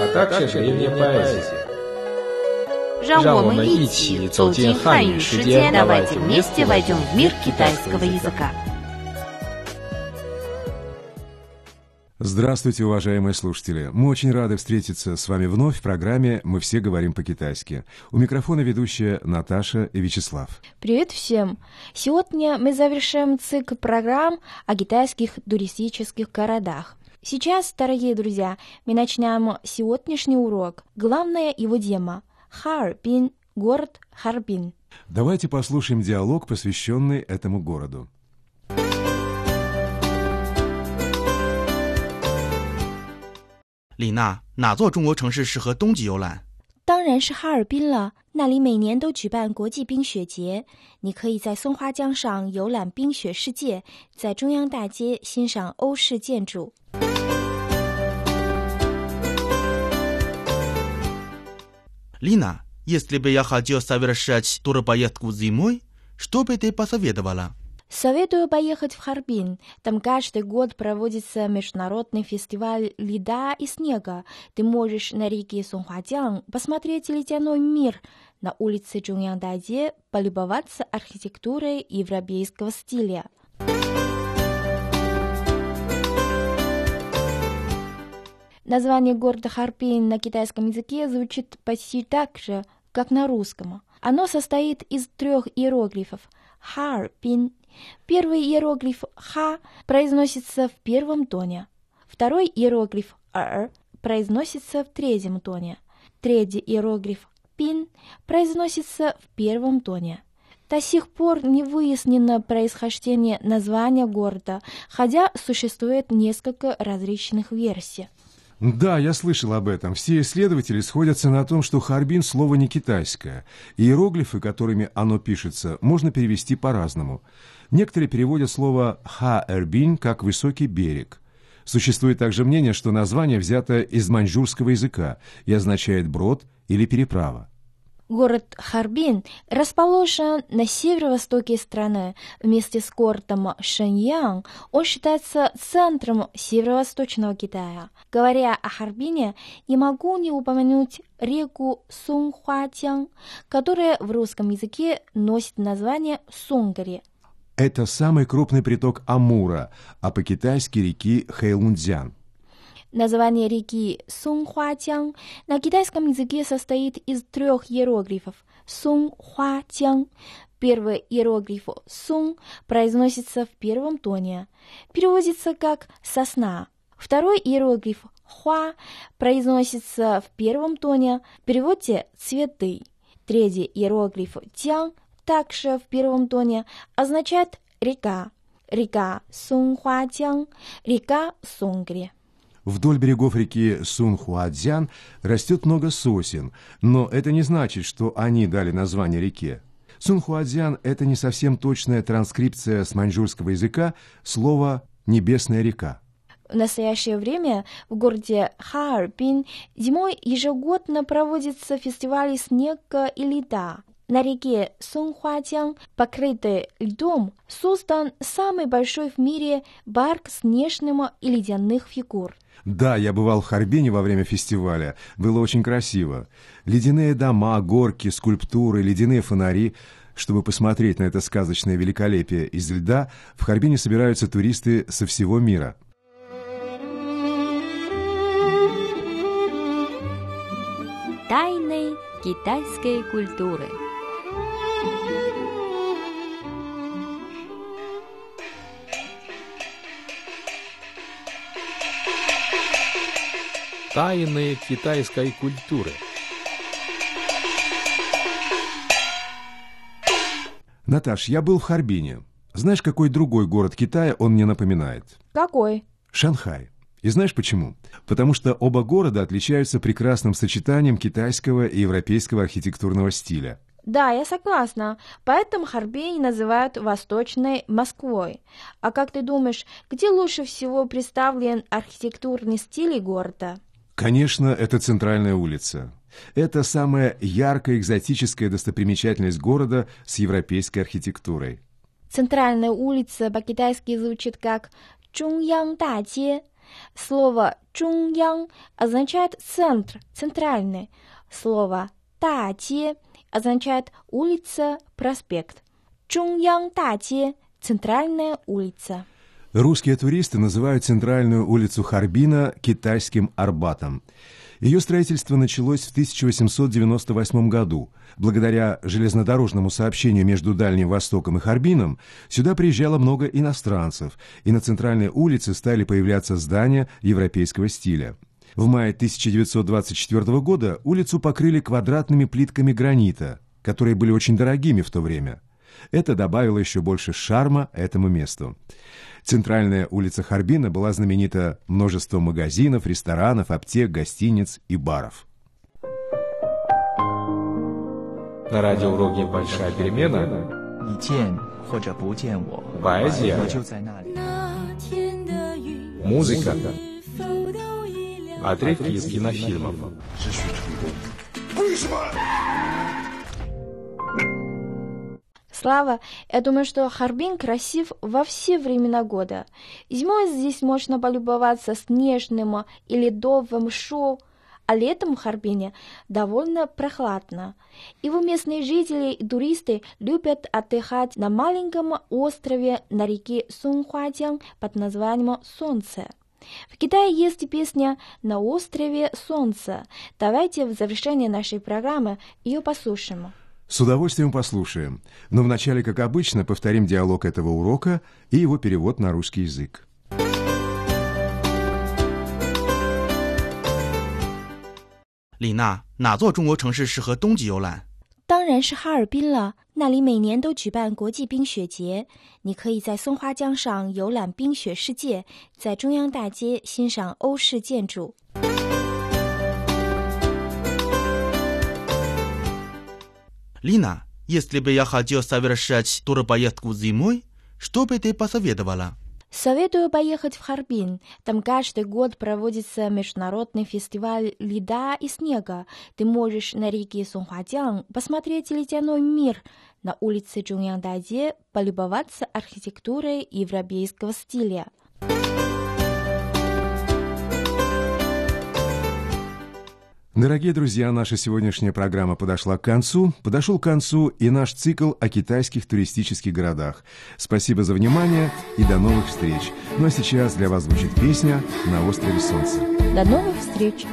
а также древняя поэзия. 让我让我们们一一起起走走进进汉语汉语世世界界， давайте давайте вместе вместе войдем в мир китайского китайского языка. Здравствуйте, уважаемые слушатели! Мы очень рады встретиться с вами вновь в программе «Мы все говорим по-китайски». У микрофона ведущая Наташа и Вячеслав. Привет всем! Сегодня мы завершаем цикл программ о китайских туристических городах. Сейчас, дорогие друзья, мы начнем сегодняшний урок. Главная его тема – Харбин, город Харбин. Давайте послушаем диалог, посвященный этому городу. 李娜，哪座中国城市适合冬季游览？当然是哈尔滨了，那里每年都举办国际冰雪节，你可以在松花江上游览冰雪世界，在中央大街欣赏欧式建筑。 Лина, если бы я хотел совершать турпоездку зимой, что бы ты посоветовала? Советую поехать в Харбин. Там каждый год проводится международный фестиваль льда и снега. Ты можешь на реке Сунхуадян посмотреть ледяной мир, на улице Чуньяндаде полюбоваться архитектурой европейского стиля. Название города Харбин на китайском языке звучит почти так же, как на русском. Оно состоит из трех иероглифов. Харбин. Первый иероглиф «ха» произносится в первом тоне. Второй иероглиф «р» произносится в третьем тоне. Третий иероглиф «пин» произносится в первом тоне. До сих пор не выяснено происхождение названия города, хотя существует несколько различных версий. Да, я слышал об этом. Все исследователи сходятся на том, что Харбин слово не китайское. Иероглифы, которыми оно пишется, можно перевести по-разному. Некоторые переводят слово «ха-эрбин» как «высокий берег». Существует также мнение, что название взято из маньчжурского языка и означает «брод» или «переправа». Город Харбин расположен на северо-востоке страны. Вместе с городом Шэньян он считается центром северо-восточного Китая. Говоря о Харбине, не могу не упомянуть реку Сунхуатян, которая в русском языке носит название Сунгари. Это самый крупный приток Амура, а по-китайски реки Хэйлунцзян. Название реки Сунхуатян на китайском языке состоит из трех иероглифов. Сунхуатян. Первый иероглиф «сун» произносится в первом тоне. Переводится как «сосна». Второй иероглиф «хуа» произносится в первом тоне. В «цветы». Третий иероглиф «тян» также в первом тоне означает «река». Река Сунхуатян, река Сунгри. Вдоль берегов реки Сунхуадзян растет много сосен, но это не значит, что они дали название реке. Сунхуадзян – это не совсем точная транскрипция с маньчжурского языка слова «небесная река». В настоящее время в городе Харбин зимой ежегодно проводится фестиваль снега и льда. На реке Сунхуатян, покрытой льдом, создан самый большой в мире парк снежных и ледяных фигур. Да, я бывал в Харбине во время фестиваля. Было очень красиво. Ледяные дома, горки, скульптуры, ледяные фонари. Чтобы посмотреть на это сказочное великолепие из льда, в Харбине собираются туристы со всего мира. Тайны китайской культуры. Тайны китайской культуры. Наташ, я был в Харбине. Знаешь, какой другой город Китая он мне напоминает? Какой? Шанхай. И знаешь почему? Потому что оба города отличаются прекрасным сочетанием китайского и европейского архитектурного стиля. Да, я согласна. Поэтому Харбин называют Восточной Москвой. А как ты думаешь, где лучше всего представлен архитектурный стиль города? Конечно, это центральная улица. Это самая яркая экзотическая достопримечательность города с европейской архитектурой. Центральная улица по-китайски звучит как Чуньян Даче. Слово Чуньян означает центр, центральный. Слово Даче означает улица, проспект. Чуньян Даче – центральная улица. Русские туристы называют центральную улицу Харбина китайским Арбатом. Ее строительство началось в 1898 году. Благодаря железнодорожному сообщению между Дальним Востоком и Харбином сюда приезжало много иностранцев, и на центральной улице стали появляться здания европейского стиля. В мае 1924 года улицу покрыли квадратными плитками гранита, которые были очень дорогими в то время. Это добавило еще больше шарма этому месту. Центральная улица Харбина была знаменита множеством магазинов, ресторанов, аптек, гостиниц и баров. На радиоуроке «Большая перемена» 你见或者不见我， поэзия, 我就在那里。 музыка, отрывки из кинофильмов. Слава, я думаю, что Харбин красив во все времена года. Зимой здесь можно полюбоваться снежным или ледовым шоу, а летом в Харбине довольно прохладно. Его местные жители и туристы любят отдыхать на маленьком острове на реке Сунхуадян под названием Солнце. В Китае есть песня «На острове Солнца». Давайте в завершение нашей программы ее послушаем. С удовольствием послушаем, но вначале, как обычно, повторим диалог этого урока и его перевод на русский язык. 李娜，哪座中国城市适合冬季游览？当然是哈尔滨了，那里每年都举办国际冰雪节。你可以在松花江上游览冰雪世界，在中央大街欣赏欧式建筑。 Лина, если бы я хотел совершать турпоездку зимой, что бы ты посоветовала? Советую поехать в Харбин. Там каждый год проводится международный фестиваль льда и снега. Ты можешь на реке Сунхуадян посмотреть ледяной мир, на улице Чуньяндаде полюбоваться архитектурой европейского стиля. Дорогие друзья, наша сегодняшняя программа подошла к концу. Подошел к концу и наш цикл о китайских туристических городах. Спасибо за внимание и до новых встреч. Ну а сейчас для вас звучит песня «На острове Солнца». До новых встреч!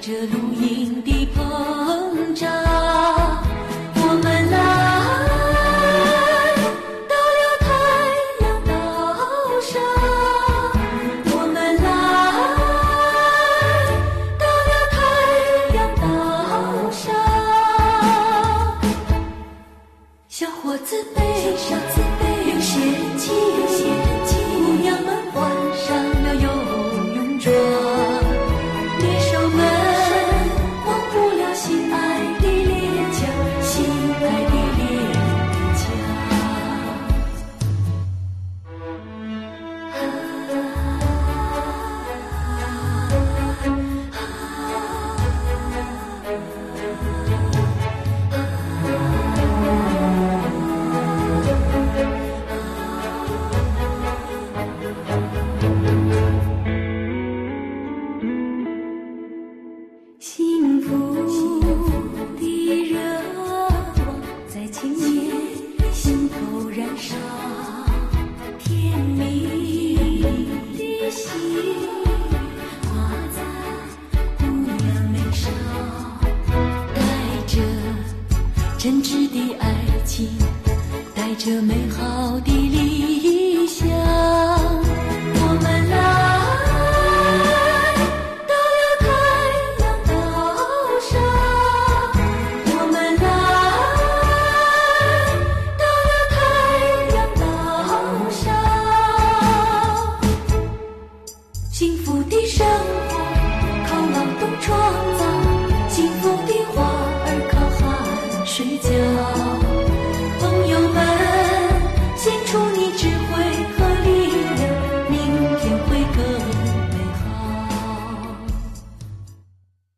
着录音的膨胀，我们来。到了太阳岛上，我们来到了太阳岛上。小伙子背上这美好的理想，我们来到了太阳岛上，我们来到了太阳岛上，幸福的生活靠劳动创造，